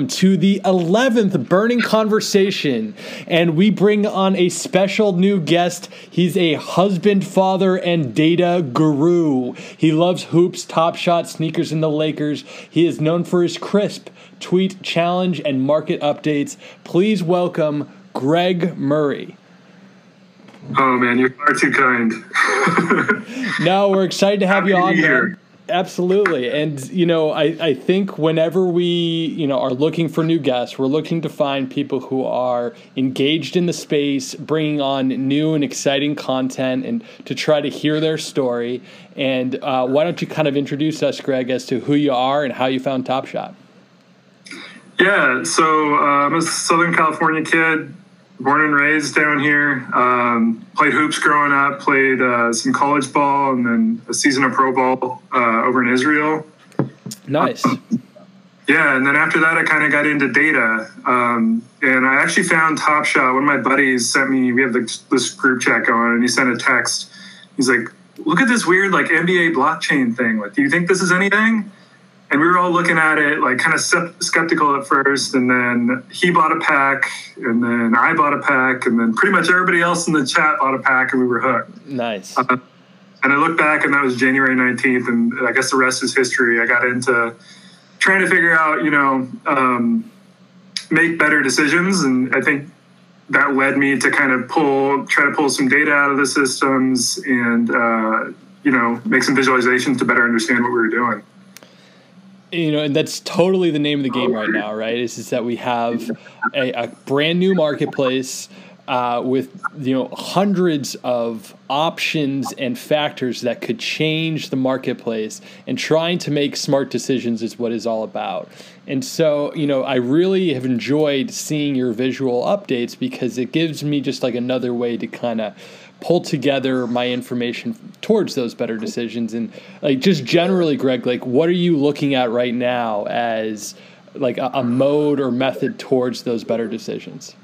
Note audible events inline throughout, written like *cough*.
welcome to the 11th Burning Conversation. And we bring on a special new guest. He's a husband, father, and data guru. He loves hoops, top shot, sneakers, and the Lakers. He is known for his crisp tweet challenge and market updates. Please welcome Greg Murray. Oh man, you're far too kind. *laughs* no, we're excited to have Happy you on here. Absolutely. And, you know, I, I think whenever we, you know, are looking for new guests, we're looking to find people who are engaged in the space, bringing on new and exciting content and to try to hear their story. And uh, why don't you kind of introduce us, Greg, as to who you are and how you found Top Shot? Yeah, so uh, I'm a Southern California kid, born and raised down here. Um, played hoops growing up, played uh, some college ball, and then a season of pro ball uh, over in Israel. Nice. yeah, and then after that, I kind of got into data, um, and I actually found Top Shot. One of my buddies sent me. We have this group chat going, and he sent a text. He's like, "Look at this weird like NBA blockchain thing. Like, do you think this is anything?" And we were all looking at it like kind of skeptical at first and then he bought a pack and then i bought a pack and then pretty much everybody else in the chat bought a pack and we were hooked. Nice. Uh, and i look back and that was january 19th and i guess the rest is history. I got into trying to figure out you know um, make better decisions and i think that led me to kind of pull try to pull some data out of the systems and uh, you know make some visualizations to better understand what we were doing you know, and that's totally the name of the game right now, right? Is, is that we have a, a brand new marketplace uh, with you know hundreds of options and factors that could change the marketplace, and trying to make smart decisions is what is all about. And so, you know, I really have enjoyed seeing your visual updates because it gives me just like another way to kind of pull together my information towards those better decisions. And like just generally greg like what are you looking at right now as like a, a mode or method towards those better decisions?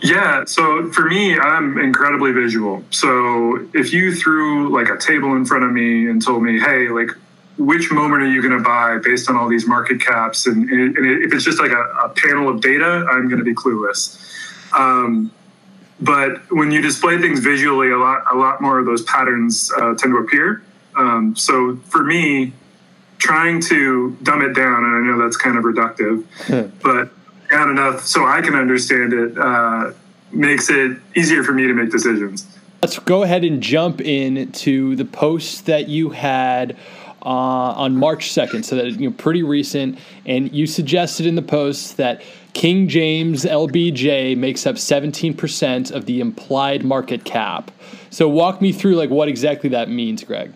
Yeah so for me i'm incredibly visual. So if you threw like a table in front of me and told me hey like which moment are you going to buy based on all these market caps? And, and if it's just like a, a panel of data i'm going to be clueless. Um, but when you display things visually, a lot a lot more of those patterns uh, tend to appear. Um, so for me, trying to dumb it down, and I know that's kind of reductive, hmm. but down enough so I can understand it uh, makes it easier for me to make decisions. Let's go ahead and jump in to the post that you had uh, on March 2nd, so that you know pretty recent, and you suggested in the post that King James LBJ makes up 17% of the implied market cap. So walk me through like what exactly that means, Greg.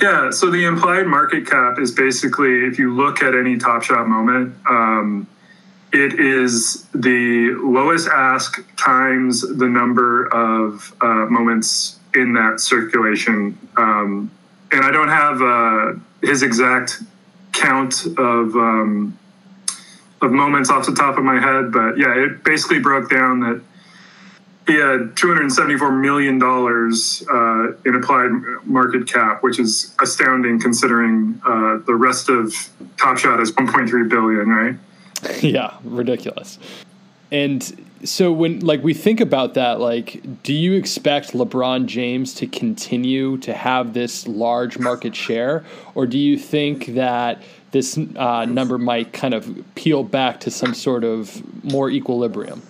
Yeah, so the implied market cap is basically if you look at any Top Shot moment, um, it is the lowest ask times the number of uh, moments in that circulation. Um, and I don't have uh, his exact count of um, of moments off the top of my head, but yeah, it basically broke down that he had 274 million dollars uh, in implied market cap, which is astounding considering uh, the rest of Top Shot is 1.3 billion, right? *laughs* Yeah, ridiculous. And so when like we think about that, like, do you expect LeBron James to continue to have this large market share, or do you think that this uh, number might kind of peel back to some sort of more equilibrium?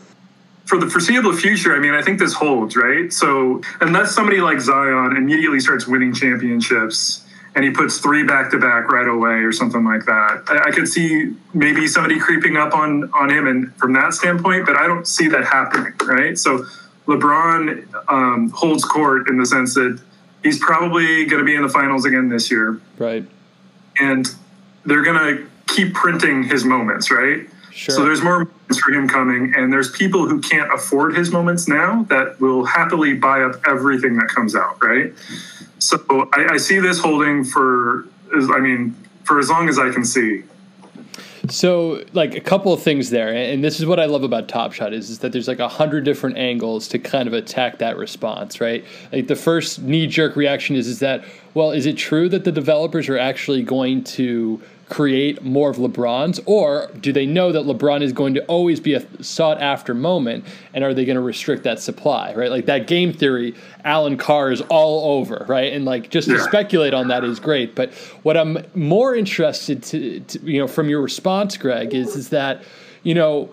For the foreseeable future, I mean, I think this holds, right? So, unless somebody like Zion immediately starts winning championships and he puts three back to back right away or something like that, I, I, could see maybe somebody creeping up on on him, and from that standpoint, but I don't see that happening, right? So, LeBron um, holds court in the sense that he's probably going to be in the finals again this year, right? And they're going to keep printing his moments, right? Sure. So there's more moments for him coming, and there's people who can't afford his moments now that will happily buy up everything that comes out, right? So I, I see this holding for, I mean, for as long as I can see. So, like a couple of things there, and this is what I love about Top Shot is, is that there's like a hundred different angles to kind of attack that response, right? Like the first knee jerk reaction is is that, well, is it true that the developers are actually going to create more of LeBron's, or do they know that LeBron is going to always be a sought after moment, and are they going to restrict that supply? Right, like that game theory, Alan Carr is all over, right? And like just to speculate on that is great, but what I'm more interested to, to you know from your response, Greg, is is that you know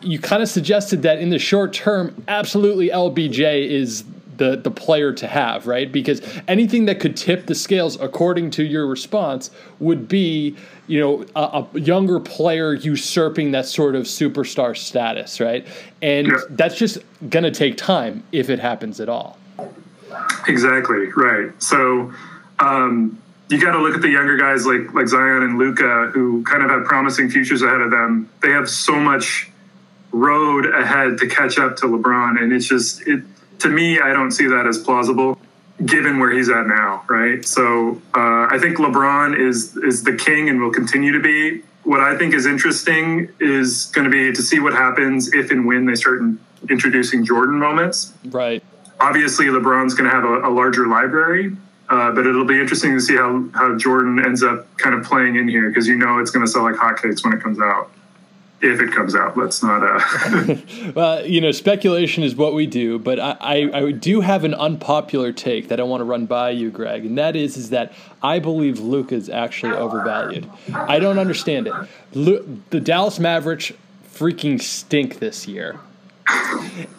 you kind of suggested that in the short term, absolutely LBJ is the the player to have, right? Because anything that could tip the scales, according to your response, would be you know a, a younger player usurping that sort of superstar status, right? And yeah. that's just going to take time if it happens at all. Exactly right. So. Um, you got to look at the younger guys like like Zion and Luka who kind of have promising futures ahead of them. They have so much road ahead to catch up to LeBron, and it's just it to me, I don't see that as plausible given where he's at now, right? So uh, I think LeBron is is the king and will continue to be. What I think is interesting is going to be to see what happens if and when they start introducing Jordan moments. Right. Obviously, LeBron's going to have a, a larger library, uh, but it'll be interesting to see how how Jordan ends up kind of playing in here because you know it's going to sell like hotcakes when it comes out if it comes out. Let's not. Uh... *laughs* well, you know, speculation is what we do, but I, I, I, do have an unpopular take that I want to run by you, Greg, and that is is that I believe Luka is actually overvalued. I don't understand it. The Dallas Mavericks freaking stink this year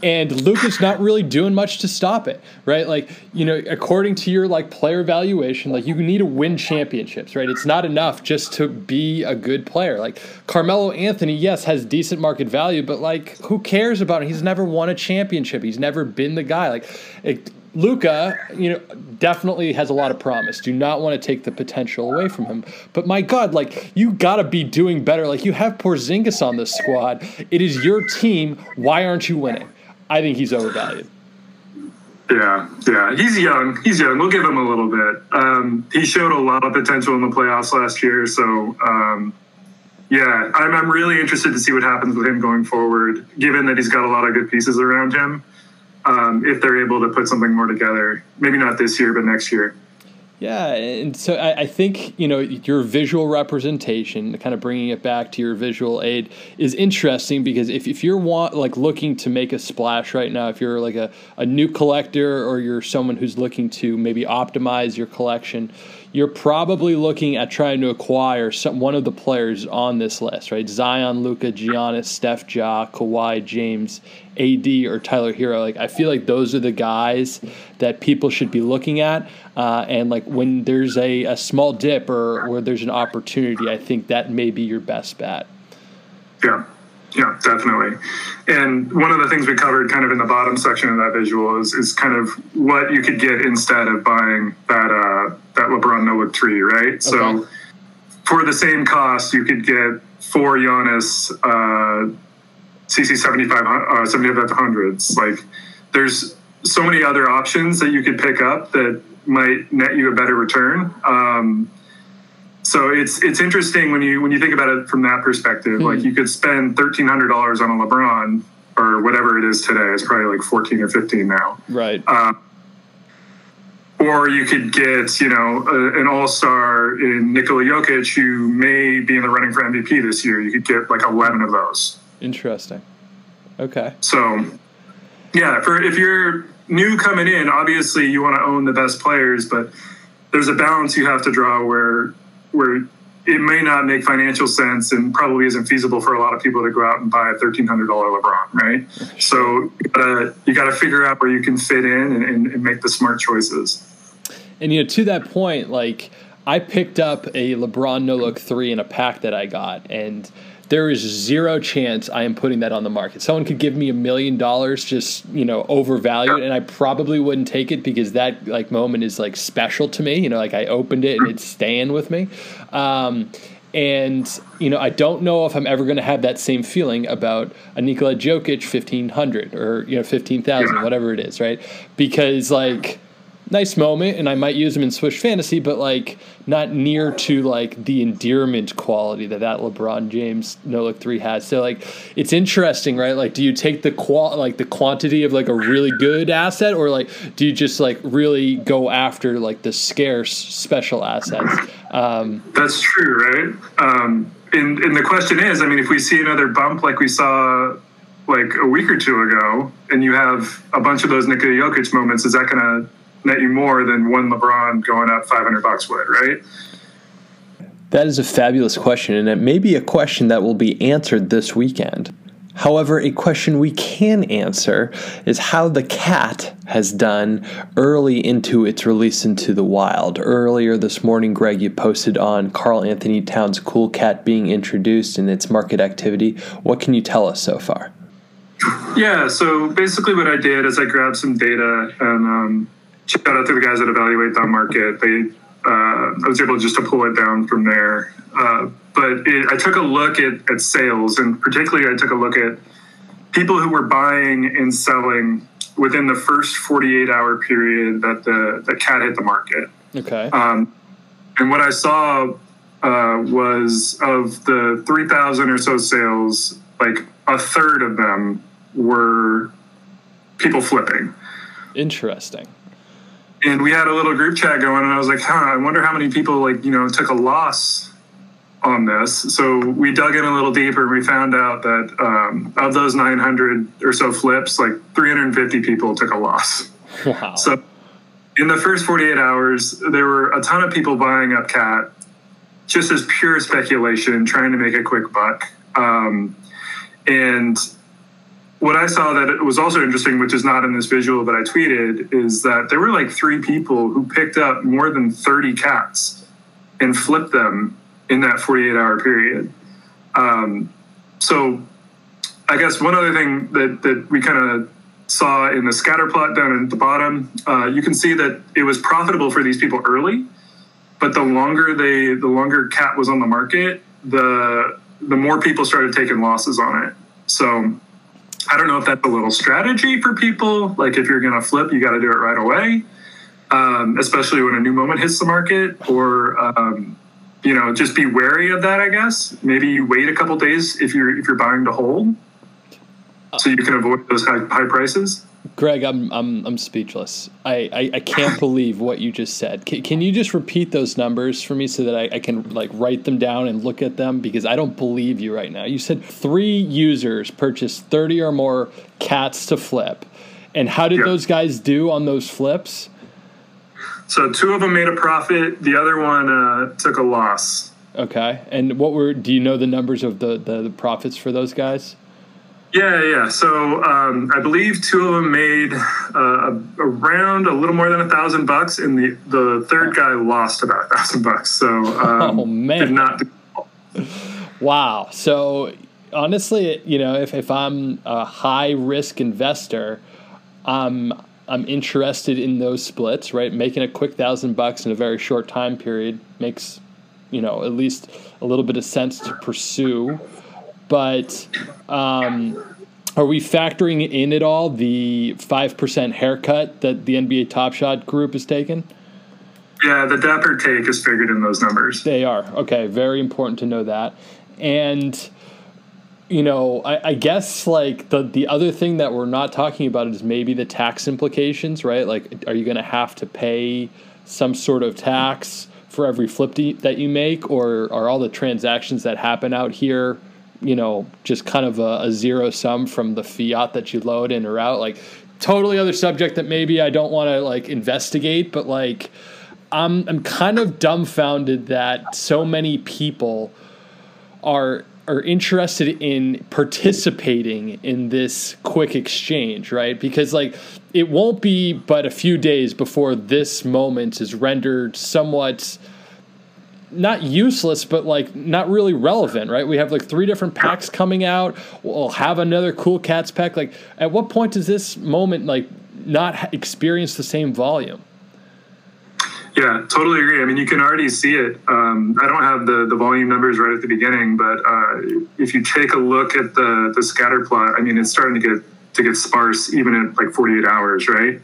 and Luka's not really doing much to stop it, right? Like, you know, according to your like player evaluation, like you need to win championships, right? It's not enough just to be a good player. Like Carmelo Anthony, yes, has decent market value, but like who cares about him? He's never won a championship. He's never been the guy. Like it, Luka, you know, definitely has a lot of promise. Do not want to take the potential away from him. But my God, like you got to be doing better. Like you have Porzingis on this squad. It is your team. Why aren't you winning? I think he's overvalued. Yeah, yeah, he's young. He's young. We'll give him a little bit. Um, he showed a lot of potential in the playoffs last year. So, um, yeah, I'm, I'm really interested to see what happens with him going forward, given that he's got a lot of good pieces around him um, if they're able to put something more together. Maybe not this year, but next year. Yeah, and so I, I, think you know your visual representation, kind of bringing it back to your visual aid, is interesting because if, if you're want like looking to make a splash right now, if you're like a, a new collector or you're someone who's looking to maybe optimize your collection, you're probably looking at trying to acquire some, one of the players on this list, right? Zion, Luka, Giannis, Steph, Ja, Kawhi, James, AD, or Tyler Herro. Like I feel like those are the guys that people should be looking at. Uh, and like when there's a, a small dip or where there's an opportunity, I think that may be your best bet. Yeah. Yeah, definitely. And one of the things we covered kind of in the bottom section of that visual is, is kind of what you could get instead of buying that uh, LeBron No three, right? Okay. So for the same cost, you could get four Giannis uh, CC 75, uh, 7500s. Like there's so many other options that you could pick up that might net you a better return. Um, so it's it's interesting when you when you think about it from that perspective. Mm. Like you could spend thirteen hundred dollars on a LeBron or whatever it is today. It's probably like fourteen or fifteen now. Right. Um, or you could get you know a, an all star in Nikola Jokic who may be in the running for MVP this year. You could get like eleven of those. Interesting. Okay. So yeah, for if you're new coming in, obviously you want to own the best players, but there's a balance you have to draw where where it may not make financial sense and probably isn't feasible for a lot of people to go out and buy a thirteen hundred dollar LeBron, right? So you gotta, you gotta figure out where you can fit in and, and, and make the smart choices. And you know, to that point, like I picked up a LeBron No Look three in a pack that I got, and there is zero chance I am putting that on the market. Someone could give me a million dollars just, you know, overvalued and I probably wouldn't take it because that like moment is like special to me. You know, like I opened it and it's staying with me. Um, and you know, I don't know if I'm ever going to have that same feeling about a Nikola Jokic 1500 or you know 15,000, whatever it is, right? Because like nice moment, and I might use him in Swish Fantasy, but like not near to like the endearment quality that that LeBron James No Look Three has. So like, it's interesting, right? Like, do you take the qual like the quantity of like a really good asset, or like do you just like really go after like the scarce special assets? Um, That's true, right? Um, and, and the question is, I mean, if we see another bump like we saw like a week or two ago, and you have a bunch of those Nikola Jokic moments, is that going to net you more than one LeBron going up 500 bucks would, right? That is a fabulous question, and it may be a question that will be answered this weekend. However, a question we can answer is how the cat has done early into its release into the wild. Earlier this morning, Greg, you posted on Karl-Anthony Towns' Cool Cat being introduced and its market activity. What can you tell us so far? Yeah, so basically what I did is I grabbed some data and um, shout out to the guys that evaluate that market. They, uh, I was able just to pull it down from there. Uh, but it, I took a look at, at sales, and particularly I took a look at people who were buying and selling within the first 48 hour period that the, the cat hit the market. Okay. Um, and what I saw uh, was of the 3,000 or so sales, like a third of them were people flipping. Interesting. And we had a little group chat going, and I was like, huh, I wonder how many people, like, you know, took a loss on this. So we dug in a little deeper and we found out that um, of those 900 or so flips, like 350 people took a loss. Wow. So in the first 48 hours, there were a ton of people buying up cat just as pure speculation, trying to make a quick buck. Um, and what I saw that it was also interesting, which is not in this visual, but I tweeted, is that there were like three people who picked up more than 30 cats and flipped them in that 48 hour period. Um, so I guess one other thing that, that we kind of saw in the scatter plot down at the bottom, uh, you can see that it was profitable for these people early, but the longer they, the longer cat was on the market, the, the more people started taking losses on it. So I don't know if that's a little strategy for people. Like if you're going to flip, you got to do it right away, um, especially when a new moment hits the market or, um, you know, just be wary of that. I guess maybe you wait a couple days if you're if you're buying to hold, so you can avoid those high, high prices. Greg, I'm I'm I'm speechless. I, I, I can't *coughs* believe what you just said. Can, can you just repeat those numbers for me so that I, I can like write them down and look at them because I don't believe you right now. You said three users purchased thirty or more cats to flip, and how did Yeah. those guys do on those flips? So two of them made a profit. The other one uh, took a loss. Okay, and what were do you know the numbers of the the, the profits for those guys? Yeah, yeah. So um, I believe two of them made uh, around a little more than a thousand bucks, and the the third guy lost about a thousand bucks. So *laughs* um, Oh, man. did not. Do, Wow. So honestly, you know, if, if I'm a high risk investor, I'm I'm interested in those splits, right? Making a quick thousand bucks in a very short time period makes, you know, at least a little bit of sense to pursue. But um, are we factoring in at all the five percent haircut that the NBA Top Shot group is taking? yeah, the Dapper take is figured in those numbers. They are. Okay, very important to know that. And you know, I, I guess like the the other thing that we're not talking about is maybe the tax implications, right? Like, are you going to have to pay some sort of tax for every flip that you make, or are all the transactions that happen out here, you know, just kind of a, a zero sum from the fiat that you load in or out? Like, totally other subject that maybe I don't want to like investigate, but like. I'm I'm kind of dumbfounded that so many people are are interested in participating in this quick exchange, right? Because like it won't be but a few days before this moment is rendered somewhat not useless, but like not really relevant, right? We have like three different packs coming out. We'll have another Cool Cats pack. Like, at what point does this moment like not experience the same volume? Yeah, totally agree. I mean, you can already see it. Um, I don't have the, the volume numbers right at the beginning, but uh, if you take a look at the the scatter plot, I mean, it's starting to get to get sparse even at like 48 hours, right?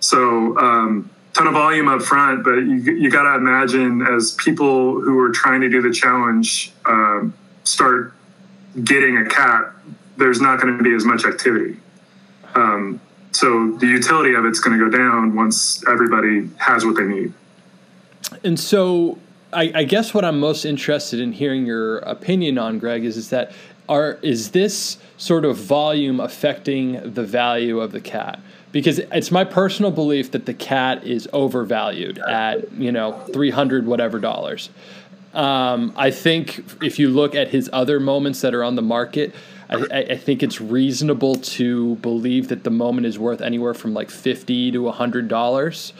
So um, ton of volume up front, but you you got to imagine as people who are trying to do the challenge um, start getting a cat, there's not going to be as much activity. Um, so the utility of it's going to go down once everybody has what they need. And so I, I, guess what I'm most interested in hearing your opinion on, Greg, is is that are is this sort of volume affecting the value of the cat? Because it's my personal belief that the cat is overvalued at you know three hundred whatever dollars. Um, I think if you look at his other moments that are on the market, I, I, think it's reasonable to believe that the moment is worth anywhere from like fifty to hundred dollars,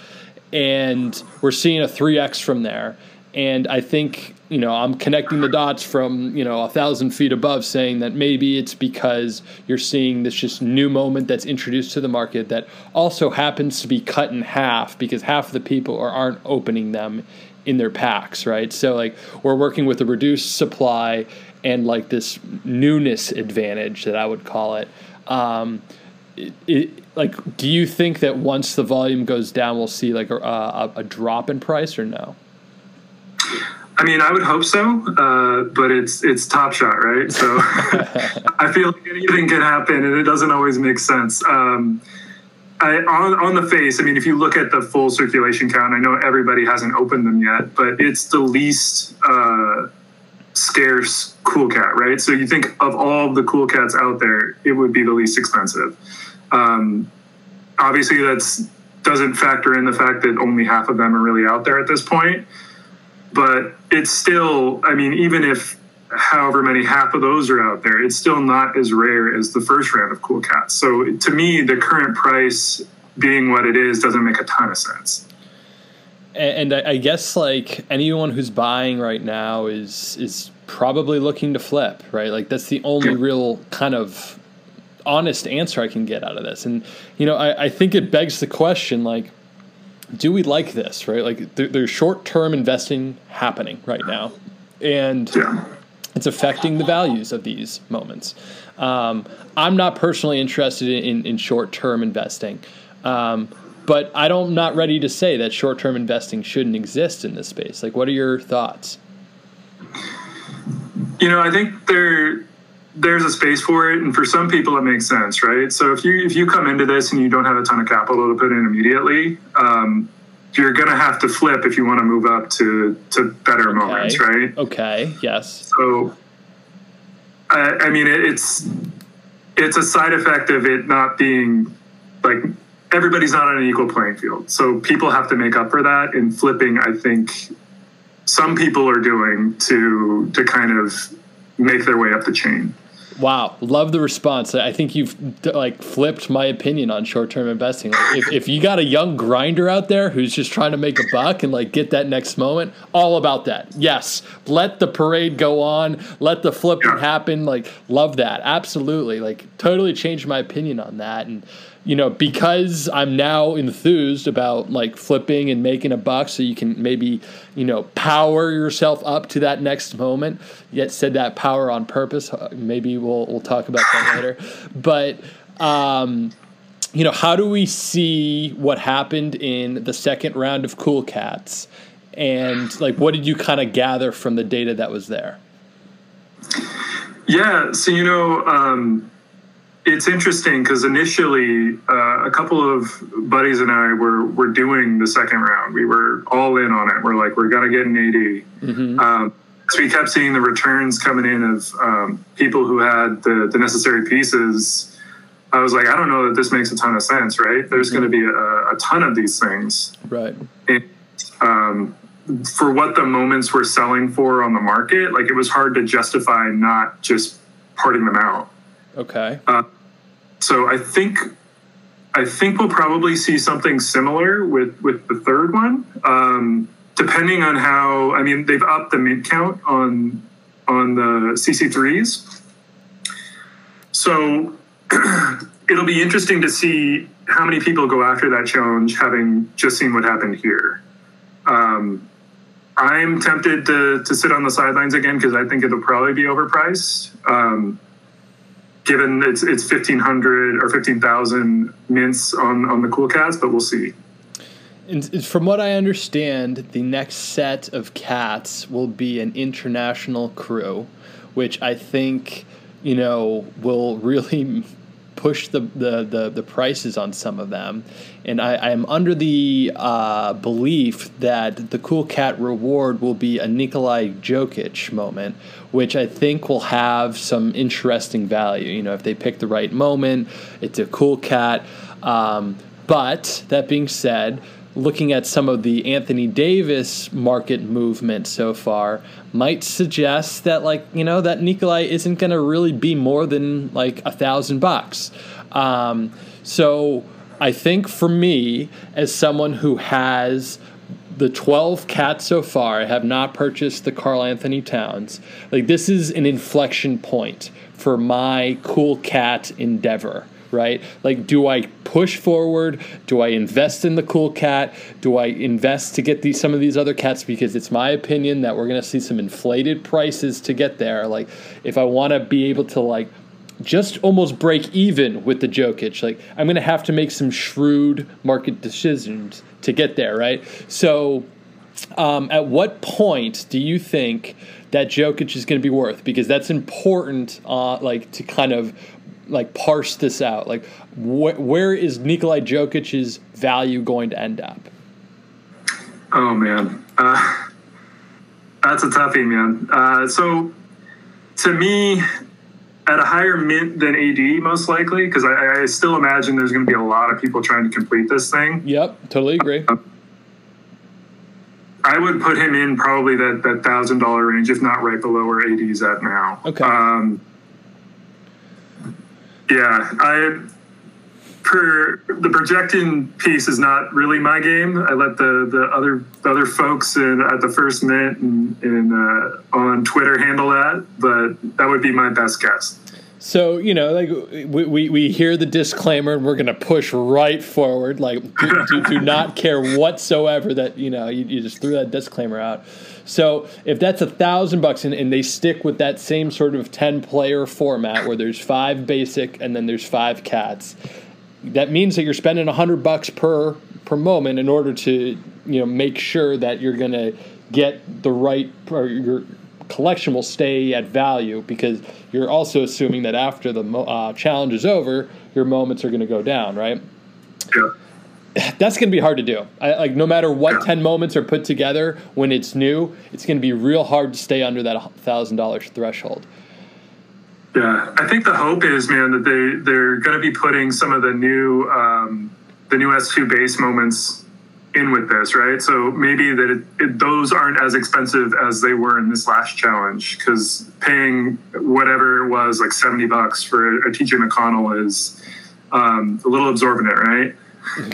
and we're seeing a three x from there. And I think you know I'm connecting the dots from you know a thousand feet above, saying that maybe it's because you're seeing this just new moment that's introduced to the market that also happens to be cut in half because half of the people are, aren't opening them in their packs, right? So like we're working with a reduced supply and like this newness advantage that I would call it. Um, it, it, like, do you think that once the volume goes down, we'll see like a, a, a drop in price or no? I mean, I would hope so, uh, but it's it's Top Shot, right? So *laughs* I feel like anything can happen, and it doesn't always make sense. Um, I, on, on the face, I mean, if you look at the full circulation count, I know everybody hasn't opened them yet, but it's the least uh, scarce cool cat, right? So you think of all the cool cats out there, it would be the least expensive. Um, obviously, that's doesn't factor in the fact that only half of them are really out there at this point. But it's still, I mean, even if however many half of those are out there, it's still not as rare as the first round of cool cats. So to me, the current price being what it is doesn't make a ton of sense and I guess like anyone who's buying right now is is probably looking to flip, right? Like that's the only real kind of honest answer I can get out of this. And you know, I, I think it begs the question like, do we like this, right? Like there, there's short term investing happening right now, and it's affecting the values of these moments. Um, I'm not personally interested in, in short term investing. Um, but I don't I'm not ready to say that short term investing shouldn't exist in this space. Like, what are your thoughts? You know, I think there there's a space for it, and for some people it makes sense, right? So if you if you come into this and you don't have a ton of capital to put in immediately, um, you're going to have to flip if you want to move up to to better okay. moments, right? Okay. Yes. So, I, I mean, it, it's it's a side effect of it not being like everybody's not on an equal playing field. So people have to make up for that. In flipping, I think some people are doing to to kind of make their way up the chain. Wow, love the response. I think you've like flipped my opinion on short-term investing. if, if you got a young grinder out there who's just trying to make a buck and like get that next moment, all about that. Yes, let the parade go on, let the flipping yeah. happen. Like, love that. Absolutely. Like, totally changed my opinion on that. And you know, because I'm now enthused about like flipping and making a buck so you can maybe, you know, power yourself up to that next moment. Yet said that power on purpose. Uh, maybe we'll we'll talk about that later. But um, you know, how do we see what happened in the second round of Cool Cats? And like what did you kind of gather from the data that was there? Yeah, so you know, um it's interesting because initially uh, a couple of buddies and I were were doing the second round. We were all in on it. We're like, we're gonna get an AD. Mm-hmm. Um, so we kept seeing the returns coming in of um, people who had the, the necessary pieces. I was like, I don't know that this makes a ton of sense, right? There's mm-hmm. going to be a, a, ton of these things, right? And, um, for what the moments were selling for on the market, like it was hard to justify not just parting them out. Okay. Uh, so I think I think we'll probably see something similar with with the third one, um, depending on how. I mean, they've upped the mint count on on the CC3s, so *clears throat* it'll be interesting to see how many people go after that challenge, having just seen what happened here. Um, I'm tempted to to sit on the sidelines again because I think it'll probably be overpriced. Um, given it's it's fifteen hundred or fifteen thousand mints on on the cool cats, but we'll see. And from what I understand, the next set of cats will be an international crew, which I think you know will really push the, the, the, the, prices on some of them. And I, am under the uh, belief that the Cool Cat reward will be a Nikolai Jokic moment, which I think will have some interesting value. You know, if they pick the right moment, it's a Cool Cat. Um, but that being said, looking at some of the Anthony Davis market movement so far might suggest that like you know that Nikolai isn't going to really be more than like a thousand bucks. Um, so I think for me, as someone who has the 12 cats so far, I have not purchased the Karl-Anthony Towns. Like this is an inflection point for my cool cat endeavor right? Like, do I push forward? Do I invest in the cool cat? Do I invest to get these some of these other cats? Because it's my opinion that we're going to see some inflated prices to get there. Like, if I want to be able to like just almost break even with the Jokic, like I'm going to have to make some shrewd market decisions to get there, right? So. Um, at what point do you think that Jokic is going to be worth? Because that's important, uh, like to kind of like parse this out. Like, wh- where is Nikolai Jokic's value going to end up? Oh man, uh, that's a toughie, man. Uh, so, to me, at a higher mint than AD, most likely, because I, I, still imagine there's going to be a lot of people trying to complete this thing. Yep, totally agree. Uh, I would put him in probably that that thousand dollar range, if not right below where AD is at now. Okay. Um, yeah, I per the projecting piece is not really my game. I let the the other the other folks in, at the first mint and, and uh, on Twitter handle that, but that would be my best guess. So you know, like we, we, we hear the disclaimer, and we're going to push right forward. Like, do, do, do, not care whatsoever that you know you, you just threw that disclaimer out. So if that's a thousand bucks and, they stick with that same sort of ten player format where there's five basic and then there's five cats, that means that you're spending a hundred bucks per per moment in order to you know make sure that you're going to get the right or your collection will stay at value because you're also assuming that after the uh, challenge is over, your moments are going to go down, right? Yeah that's going to be hard to do. I, like no matter what ten moments are put together when it's new, it's going to be real hard to stay under that thousand dollars threshold. Yeah, I think the hope is, man, that they they're going to be putting some of the new um, the new S two base moments in with this, right? So maybe that it, it, those aren't as expensive as they were in this last challenge because paying whatever it was like seventy bucks for a, a TJ McConnell is um, a little absorbent, right?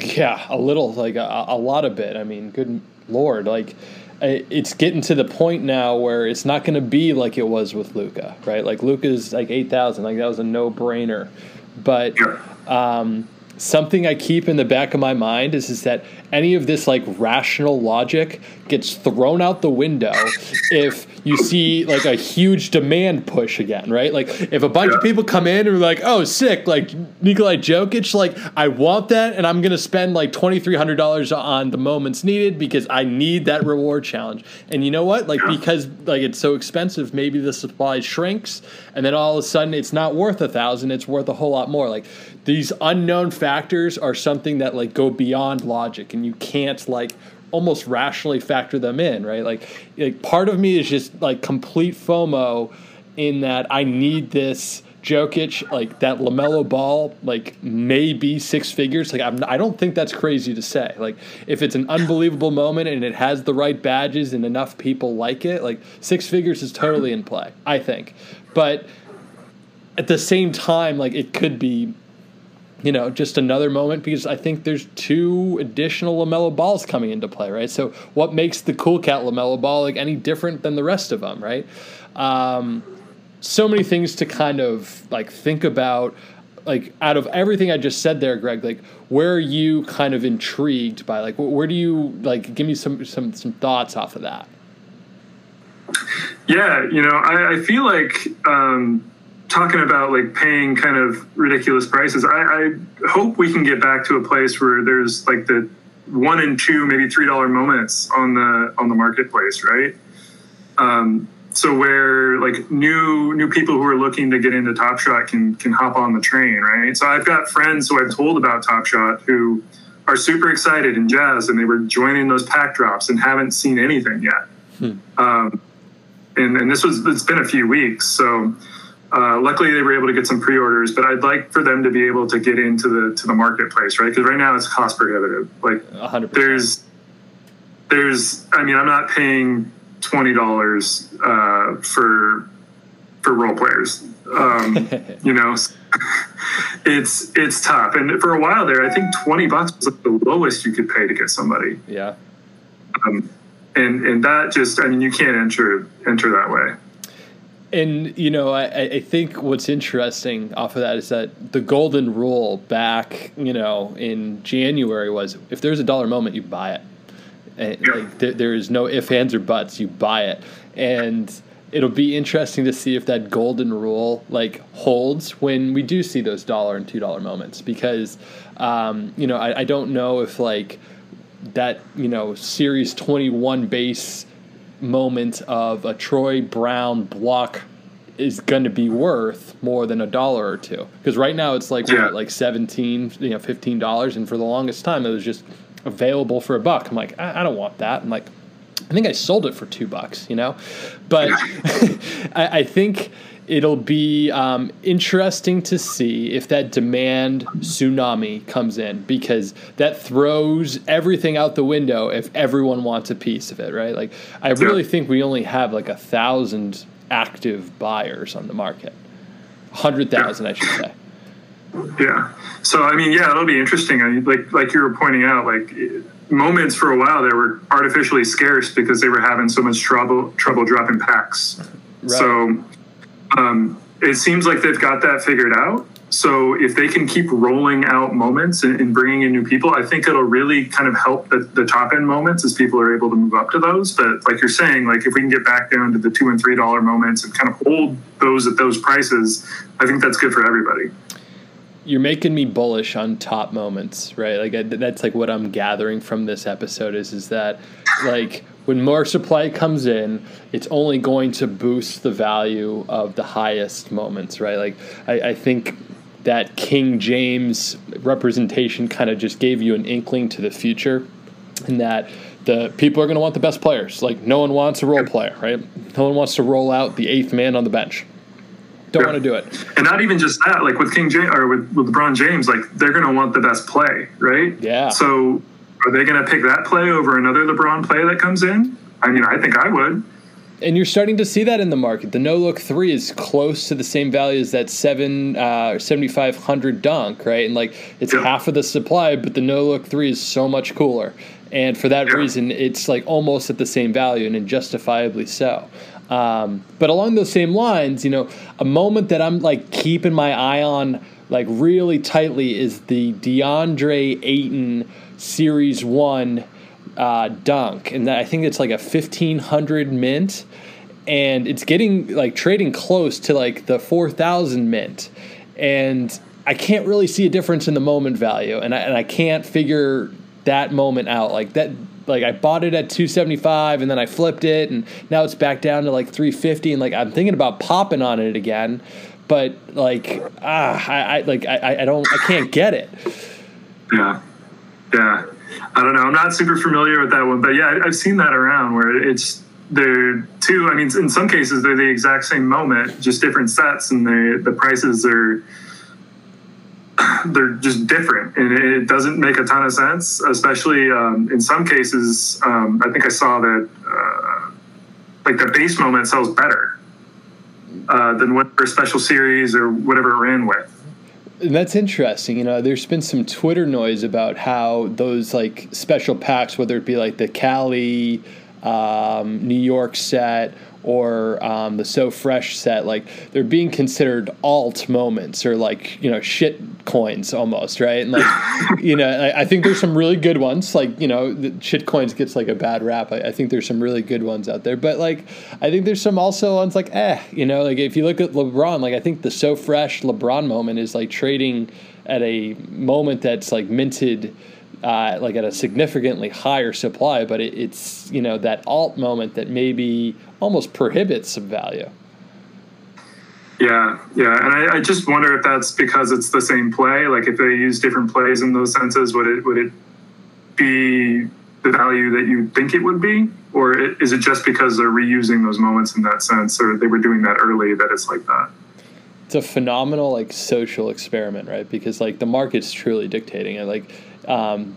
Yeah, a little, like a, a lot of bit. I mean, good lord, like it's getting to the point now where it's not going to be like it was with Luka, right? Like Luka's like eight thousand, like that was a no brainer. But um, something I keep in the back of my mind is is that any of this like rational logic gets thrown out the window if you see like a huge demand push again, right? Like if a bunch yeah. of people come in and are like, "Oh, sick! Like Nikolai Jokic, like I want that, and I'm gonna spend like twenty three hundred dollars on the moments needed because I need that reward challenge." And you know what? Like because like it's so expensive, maybe the supply shrinks, and then all of a sudden it's not worth a thousand; it's worth a whole lot more. Like these unknown factors are something that like go beyond logic, and you can't like almost rationally factor them in, right? Like, like part of me is just like complete FOMO in that I need this Jokic, like that LaMelo Ball, like maybe six figures. Like I'm, I don't think that's crazy to say. Like if it's an unbelievable moment and it has the right badges and enough people like it, like six figures is totally in play. I think, but at the same time, like it could be you know, just another moment because I think there's two additional LaMelo Balls coming into play, right? So, what makes the Cool Cat LaMelo Ball like any different than the rest of them, right? Um, so many things to kind of like think about. Like out of everything I just said there, Greg, like where are you kind of intrigued by? Like where do you like? Give me some some some thoughts off of that. Yeah, you know, I, I feel like. Um, talking about like paying kind of ridiculous prices, I, I, hope we can get back to a place where there's like the one and two, maybe three dollar moments on the on the marketplace, right? Um, so where like new new people who are looking to get into Top Shot can can hop on the train, right? So I've got friends who I've told about Top Shot who are super excited and jazzed, and they were joining those pack drops and haven't seen anything yet. Hmm. Um, and, and this was it's been a few weeks, so uh, luckily they were able to get some pre-orders. But I'd like for them to be able to get into the to the marketplace, right? Because right now it's cost prohibitive. Like 100%. there's there's I mean I'm not paying twenty dollars uh, for for role players. Um, *laughs* you know, *laughs* it's it's tough. And for a while there, I think twenty bucks was like the lowest you could pay to get somebody. Yeah. Um, and and that just I mean you can't enter enter that way. And you know, I, I think what's interesting off of that is that the golden rule back, you know, in January was if there's a dollar moment, you buy it. And, like, there, there is no if, ands, or buts. You buy it, and it'll be interesting to see if that golden rule like holds when we do see those dollar and two dollar moments. Because um, you know, I, I don't know if like that you know series 21 base moment of a Troy Brown block is going to be worth more than a dollar or two. Because right now it's like yeah. what like 17 you know 15 dollars and for the longest time it was just available for a buck. I'm like I, I don't want that. I'm like i think i sold it for two bucks you know? But *laughs* I, I think it'll be um, interesting to see if that demand tsunami comes in because that throws everything out the window if everyone wants a piece of it, right? Like, I really think we only have like a thousand active buyers on the market, hundred thousand, I should say. Yeah. So I mean, yeah, it'll be interesting. I mean, like like you were pointing out, like moments for a while they were artificially scarce because they were having so much trouble trouble dropping packs. Right. So um, it seems like they've got that figured out. So if they can keep rolling out moments and, and, bringing in new people, I think it'll really kind of help the, the, top end moments as people are able to move up to those. But like you're saying, like if we can get back down to the two and three dollar moments and kind of hold those at those prices, I think that's good for everybody. You're making me bullish on top moments, right? Like that's like what I'm gathering from this episode is is that like when more supply comes in, it's only going to boost the value of the highest moments, right? Like I, I think that King James representation kind of just gave you an inkling to the future, and that the people are going to want the best players. Like no one wants a role player, right? No one wants to roll out the eighth man on the bench. Don't yeah. want to do it. And not even just that, like with King James or with, with LeBron James, like they're going to want the best play, right? Yeah. So are they going to pick that play over another LeBron play that comes in? I mean, I think I would. And you're starting to see that in the market. The no look three is close to the same value as that seven uh, seventy five hundred dunk, right? And like it's half of the supply, but the no look three is so much cooler. And for that reason, it's like almost at the same value, and justifiably so. Um, but along those same lines, you know, a moment that I'm like keeping my eye on like really tightly is the DeAndre Ayton Series One uh, dunk, and I think it's like a fifteen hundred mint, and it's getting like trading close to like the four thousand mint, and I can't really see a difference in the moment value, and I, and I can't figure that moment out. Like that like I bought it at 275 and then I flipped it and now it's back down to like 350 and like I'm thinking about popping on it again but like ah I, I like I, I don't I can't get it. Yeah yeah I don't know. I'm not super familiar with that one, but yeah, I've seen that around where it's they're two. I mean, in some cases they're the exact same moment, just different sets, and the the prices are *sighs* they're just different, and it doesn't make a ton of sense. Especially um, in some cases, um, I think I saw that uh, like the base moment sells better uh, than whatever special series or whatever it ran with. That's interesting. You know, there's been some Twitter noise about how those like special packs, whether it be like the Cali, um, New York set or um, the So Fresh set, like they're being considered alt moments or like you know shit coins almost, right? And like *laughs* you know, I, I, think there's some really good ones. Like you know, the shit coins gets like a bad rap. I, I, think there's some really good ones out there, but like I think there's some also ones like eh, you know, like if you look at LeBron, like I think the So Fresh LeBron moment is like trading at a moment that's like minted uh, like at a significantly higher supply, but it, it's you know that alt moment that maybe almost prohibits some value. Yeah, yeah, and I, I, just wonder if that's because it's the same play. Like if they use different plays in those senses, would it would it be the value that you think it would be, or is it just because they're reusing those moments in that sense, or they were doing that early that it's like that? It's a phenomenal like social experiment, right? Because like the market's truly dictating it. Like um,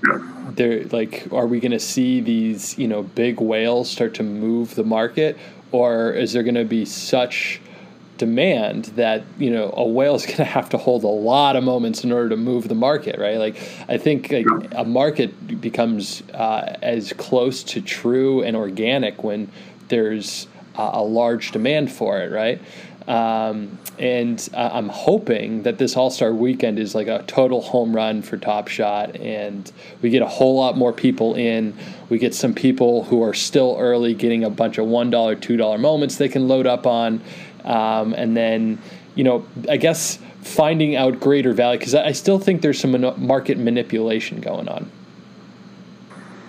they're like, are we going to see these you know big whales start to move the market, or is there going to be such demand that you know a whale is *laughs* going to have to hold a lot of moments in order to move the market, right? Like I think like, a market becomes uh, as close to true and organic when there's a large demand for it, right? Um, and uh, I'm hoping that this All Star weekend is like a total home run for Top Shot, and we get a whole lot more people in. We get some people who are still early getting a bunch of $1, $2 moments they can load up on. Um, and then, you know, I guess finding out greater value, because I still think there's some market manipulation going on.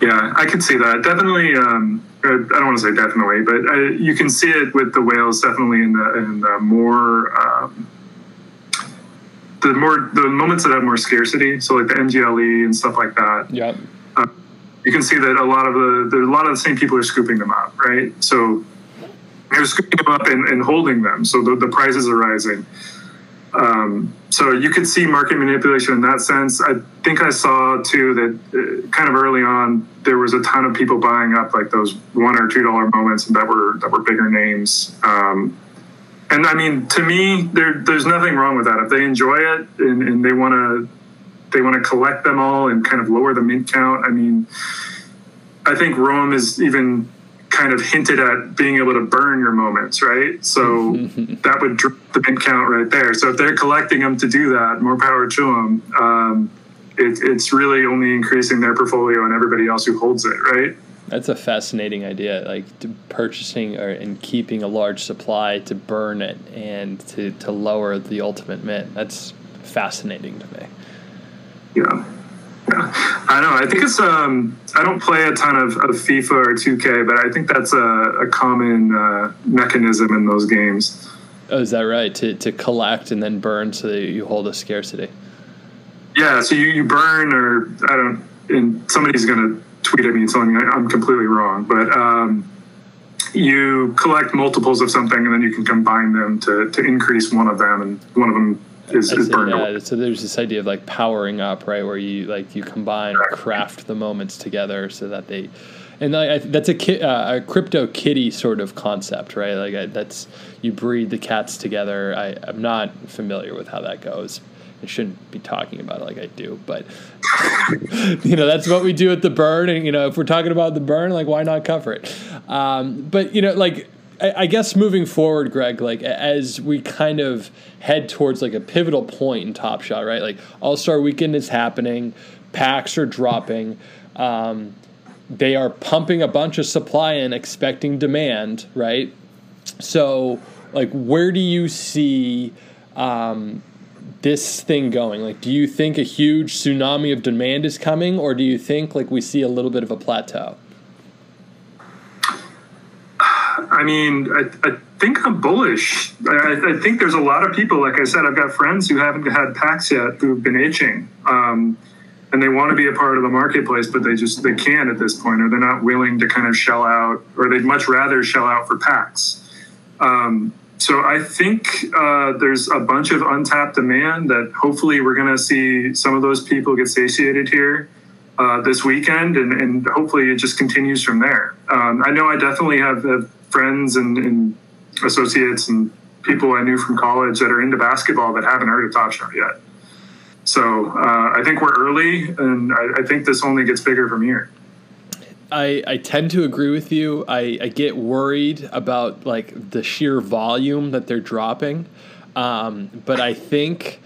Yeah, I can see that. Definitely. Um I don't want to say definitely, but uh, you can see it with the whales definitely in the in the more um, the more the moments that have more scarcity. So like the NGLE and stuff like that. Yeah. Uh, you can see that a lot of the there's a lot of the same people are scooping them up, right? So they're scooping them up and, and holding them, so the, the prices are rising. Um, so you could see market manipulation in that sense. I think I saw too that uh, kind of early on there was a ton of people buying up like those one or two dollar moments and that were that were bigger names. Um, and I mean, to me, there, there's nothing wrong with that. If they enjoy it and, and they want to they want to collect them all and kind of lower the mint count. I mean, I think Rome is even kind of hinted at being able to burn your moments, right? So *laughs* that would drop the mint count right there. So if they're collecting them to do that, more power to them. Um, it, it's really only increasing their portfolio and everybody else who holds it, right? That's a fascinating idea, like purchasing or and keeping a large supply to burn it and to, to lower the ultimate mint. That's fascinating to me. Yeah. I know. I think it's. Um, I don't play a ton of, of FIFA or 2K, but I think that's a, a common uh, mechanism in those games. Oh, is that right? To to collect and then burn so that you hold a scarcity. Yeah. So you, you burn, or I don't. And somebody's going to tweet at me telling me I'm completely wrong, but um, you collect multiples of something and then you can combine them to to increase one of them, and one of them is, is burned yeah, away. So there's this idea of like powering up, right, where you like you combine, or craft the moments together so that they, and I, that's a, ki- uh, a crypto kitty sort of concept, right? Like I, that's you breed the cats together. I, I'm not familiar with how that goes. I shouldn't be talking about it like I do, but *laughs* you know that's what we do at the burn, and you know if we're talking about the burn, like why not cover it? Um, but you know, like I, guess moving forward, Greg, like as we kind of head towards like a pivotal point in Top Shot, right? Like All Star Weekend is happening, packs are dropping. Um, they are pumping a bunch of supply in, expecting demand, right? So, like, where do you see um, this thing going? Like, do you think a huge tsunami of demand is coming, or do you think like we see a little bit of a plateau? I mean, I, I think I'm bullish. I, I, think there's a lot of people, like I said, I've got friends who haven't had packs yet who've been itching. Um, and they want to be a part of the marketplace, but they just they can't at this point, or they're not willing to kind of shell out, or they'd much rather shell out for packs. Um, so I think uh, there's a bunch of untapped demand that hopefully we're going to see some of those people get satiated here uh, this weekend, and, and, hopefully it just continues from there. Um, I know I definitely have, have friends and, and, associates and people I knew from college that are into basketball that haven't heard of Top Shot yet. So uh, I think we're early, and I, I, think this only gets bigger from here. I, I tend to agree with you. I, I get worried about like the sheer volume that they're dropping, um, but I think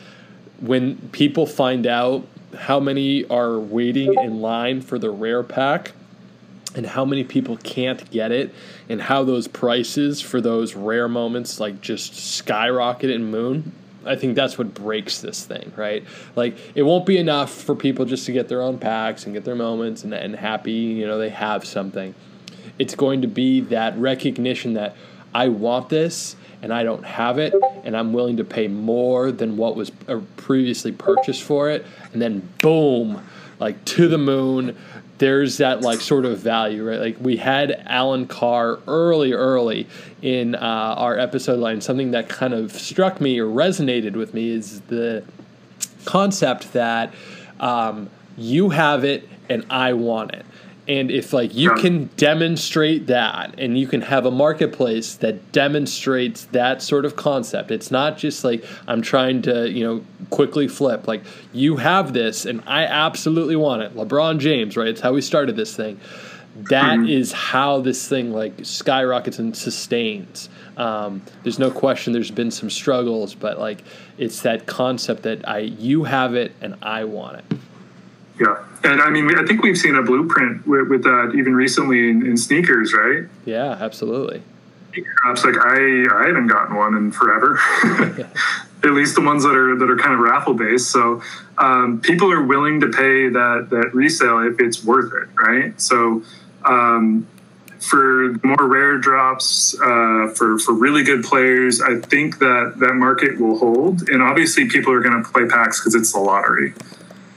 when people find out how many are waiting in line for the rare pack and how many people can't get it and how those prices for those rare moments like just skyrocket and moon I think that's what breaks this thing, right? Like it won't be enough for people just to get their own packs and get their moments and, and happy, you know, they have something. It's going to be that recognition that I want this and I don't have it and I'm willing to pay more than what was uh, previously purchased for it and then boom, like to the moon, there's that like sort of value, right? Like we had Alan Carr early, early in uh, our episode line. Something that kind of struck me or resonated with me is the concept that um, you have it and I want it and if like you can demonstrate that and you can have a marketplace that demonstrates that sort of concept it's not just like i'm trying to you know quickly flip. Like you have this and i absolutely want it. LeBron James right? It's how we started this thing. That mm-hmm. is how this thing like skyrockets and sustains. Um, there's no question there's been some struggles but like it's that concept that i you have it and i want it yeah, and I mean, I think we've seen a blueprint with, with that even recently in, in, sneakers, right? Yeah, absolutely. Perhaps like I, I haven't gotten one in forever. *laughs* *laughs* At least the ones that are that are kind of raffle based. So um, people are willing to pay that that resale if it's worth it, right? So um, for more rare drops, uh, for for really good players, I think that that market will hold. And obviously, people are going to play packs because it's the lottery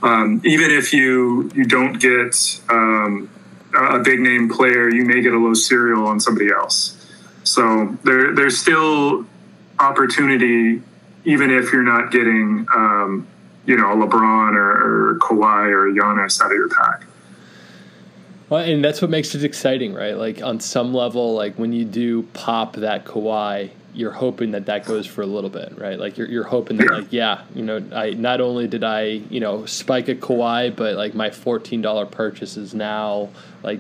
um, even if you you don't get um, a big name player, you may get a low serial on somebody else. So there there's still opportunity, even if you're not getting um, you know a LeBron or, or Kawhi or Giannis out of your pack. Well, and that's what makes it exciting, right? Like on some level, like when you do pop that Kawhi, you're hoping that that goes for a little bit, right? Like you're, you're hoping that like yeah, you know, I not only did I you know spike a Kawhi, but like my fourteen dollar purchase is now like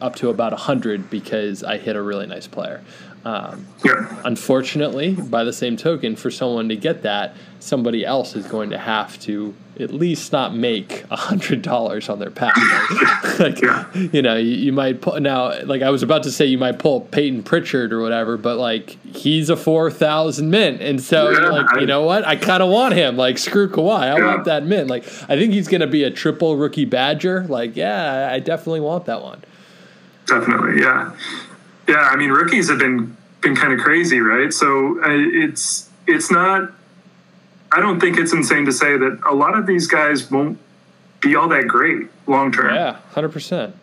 up to about a hundred because I hit a really nice player. Um, yeah. Unfortunately, by the same token, for someone to get that, somebody else is going to have to at least not make a hundred dollars on their pack. *laughs* like, yeah. you know, you, you, might pull now. Like I was about to say, you might pull Payton Pritchard or whatever, but like he's a four thousand mint, and so yeah, like I, you know what, I kind of want him. Like screw Kawhi, I yeah. want that mint. Like I think he's going to be a triple rookie Badger. Like yeah, I definitely want that one. Definitely, yeah. Yeah, I mean, rookies have been been kind of crazy, right? So uh, it's it's not. I don't think it's insane to say that a lot of these guys won't be all that great long term. Yeah, hundred percent.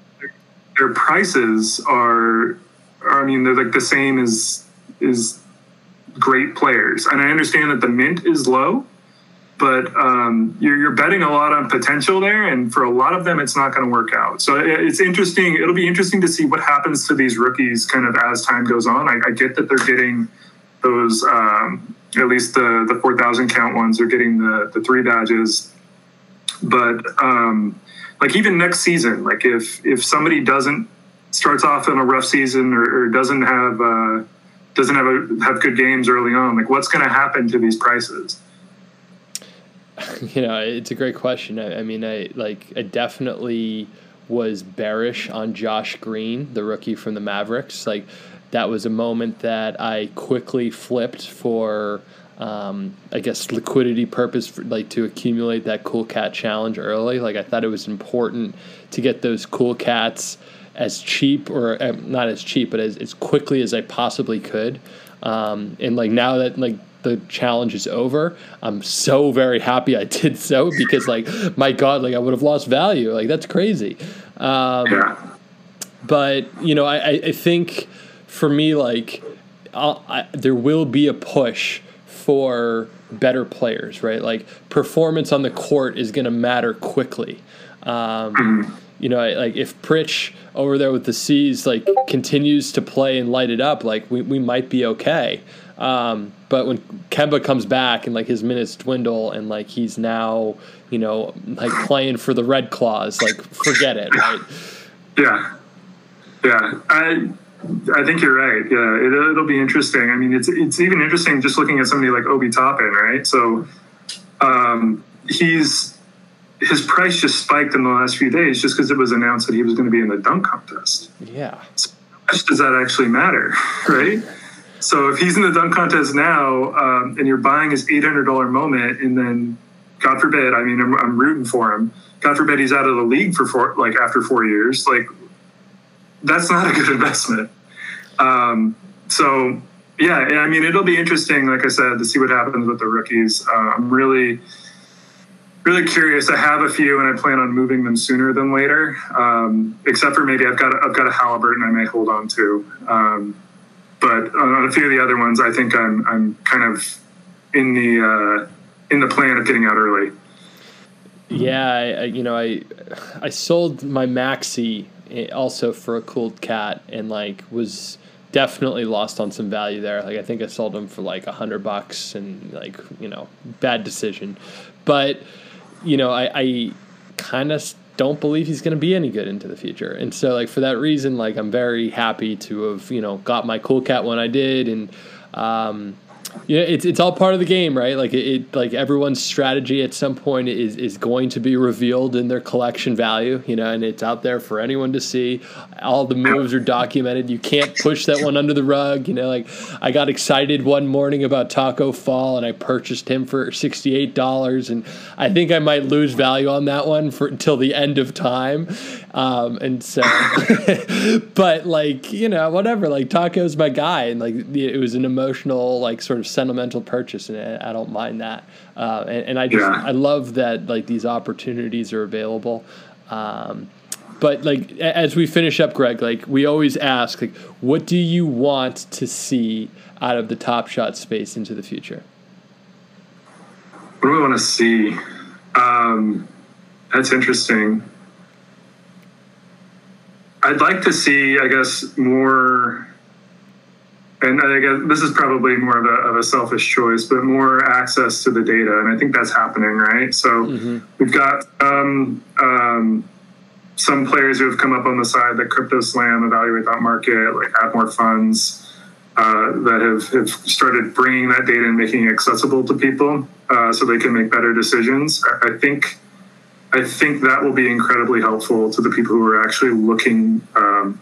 Their prices are, are, I mean, they're like the same as is great players, and I understand that the mint is low, but um, you're, you're, betting a lot on potential there, and for a lot of them, it's not going to work out. So it's interesting. It'll be interesting to see what happens to these rookies kind of as time goes on. I, I get that they're getting those, um, at least the the four thousand count ones. They're getting the the three badges, but um, like even next season, like if if somebody doesn't starts off in a rough season or, or doesn't have uh, doesn't have a, have good games early on, like what's going to happen to these prices? *laughs* you know, it's a great question. I, I, mean, I like I definitely was bearish on Josh Green, the rookie from the Mavericks. Like that was a moment that I quickly flipped for um, I guess liquidity purpose, for, like to accumulate that cool cat challenge early. Like I thought it was important to get those cool cats as cheap or uh, not as cheap, but as, as quickly as I possibly could. Um, and like now that like the challenge is over. I'm so very happy I did so *laughs* because like my God, like I would have lost value. Like that's crazy. Um, yeah. But you know, I, I think for me, like I, there will be a push for better players, right? Like performance on the court is going to matter quickly. Um, mm-hmm. you know, like if Pritch over there with the C's like continues to play and light it up, like we, we might be okay. Um, but when Kemba comes back and like his minutes dwindle and like he's now, you know, like playing for the Red Claws, like forget it, right? Yeah, yeah. I I think you're right. Yeah, it, will be interesting. I mean, it's it's even interesting just looking at somebody like Obi Toppin, right? So, um, he's his price just spiked in the last few days just because it was announced that he was going to be in the dunk contest. Yeah. So how much does that actually matter, *laughs* right? So if he's in the dunk contest now, um, and you're buying his eight hundred dollar moment, and then God forbid, I mean, I'm, I'm, rooting for him. God forbid he's out of the league for four, like after four years. Like that's not a *laughs* good investment. Um, so yeah, I mean, it'll be interesting, like I said, to see what happens with the rookies. Uh, I'm really, really curious. I have a few, and I plan on moving them sooner than later. Um, except for maybe I've got I've got a Haliburton I may hold on to. Um, but on a few of the other ones, I think I'm I'm kind of in the uh, in the plan of getting out early. Yeah, I, you know, I I sold my Maxey eh, also for a cooled cat and like was definitely lost on some value there. Like I think I sold them for like a hundred bucks and like you know bad decision, but you know I, I kind of don't believe he's going to be any good into the future. And so like for that reason, like I'm very happy to have you know got my cool cat when I did and. Um, yeah, it's it's all part of the game, right? Like it, it, like everyone's strategy at some point is is going to be revealed in their collection value, you know, and it's out there for anyone to see. All the moves are documented. You can't push that one under the rug, you know. Like I got excited one morning about Tacko Fall, and I purchased him for sixty eight dollars, and I think I might lose value on that one for until the end of time. Um, and so, *laughs* but like you know, whatever. Like Tacko's my guy, and like it was an emotional, like sort of sentimental purchase, and I don't mind that. Uh, and, and, I just yeah. I love that like these opportunities are available. Um, but like as we finish up, Greg, like we always ask, like, what do you want to see out of the Top Shot space into the future? What do we want to see? Um, that's interesting. I'd like to see, I guess, more, and I guess this is probably more of a, of a selfish choice, but more access to the data. And I think that's happening, right? So mm-hmm. we've got um, um, some players who have come up on the side that CryptoSlam, Evaluate That Market, like Add More Funds, uh, that have, have started bringing that data and making it accessible to people uh, so they can make better decisions. I, I think I think that will be incredibly helpful to the people who are actually looking um,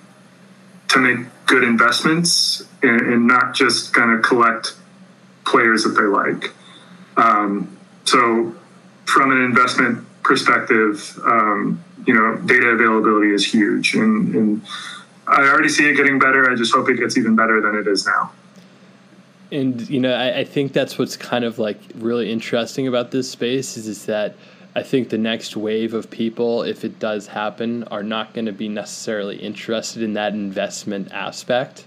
to make good investments and, and, not just kind of collect players that they like. Um, so, from an investment perspective, um, you know, data availability is huge, and, and I already see it getting better. I just hope it gets even better than it is now and you know I, I, think that's what's kind of like really interesting about this space is, is that I think the next wave of people, if it does happen, are not going to be necessarily interested in that investment aspect.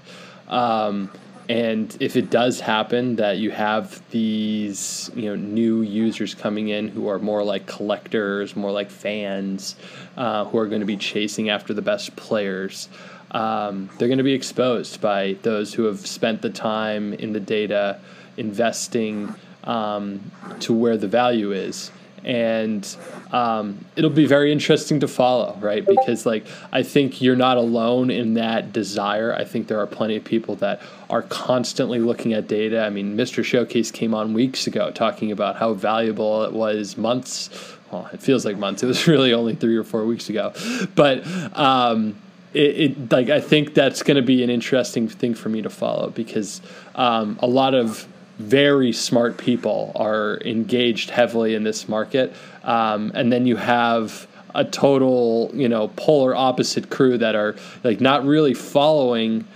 Um, and if it does happen that you have these you know new users coming in who are more like collectors, more like fans, uh, who are going to be chasing after the best players, um, they're going to be exposed by those who have spent the time in the data, investing um, to where the value is and um, it'll be very interesting to follow, right? Because like I think you're not alone in that desire. I think there are plenty of people that are constantly looking at data. I mean, Mr. Showcase came on weeks ago talking about how valuable it was months. Well, it feels like months. It was *laughs* really only three or four weeks ago, but. Um, it, it, like I think that's going to be an interesting thing for me to follow because um, a lot of very smart people are engaged heavily in this market, um, and then you have a total, you know, polar opposite crew that are like not really following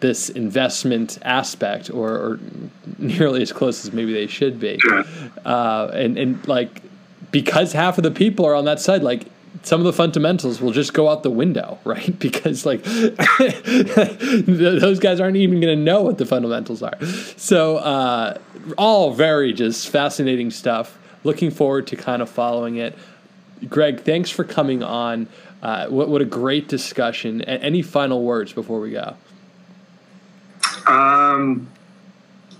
this investment aspect or, or nearly as close as maybe they should be. Uh, and, and like, because half of the people are on that side, like some of the fundamentals will just go out the window, *laughs* right? Because like *laughs* those guys aren't even going to know what the fundamentals are. So uh, all very just fascinating stuff. Looking forward to kind of following it. Greg, thanks for coming on. Uh, what what a great discussion. A- any final words before we go? Um,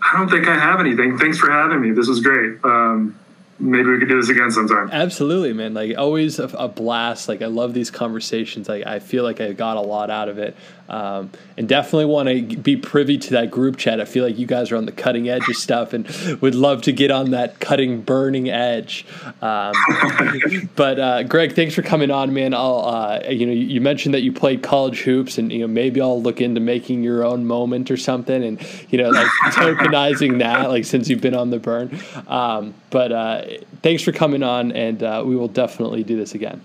I don't think I have anything. Thanks for having me. This was great. Um, maybe we could do this again sometime. Absolutely, man. Like always a, a blast. Like I love these conversations. Like I feel like I got a lot out of it. Um, and definitely want to be privy to that group chat. I feel like you guys are on the cutting edge of stuff and would love to get on that cutting, burning edge. Um, *laughs* but uh, Greg, thanks for coming on, man. I'll, uh, you know, you mentioned that you played college hoops, and you know maybe I'll look into making your own moment or something, and you know, like *laughs* tokenizing that, like since you've been on the burn. Um, but uh, thanks for coming on, and uh, we will definitely do this again.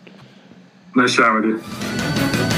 Nice chat with you.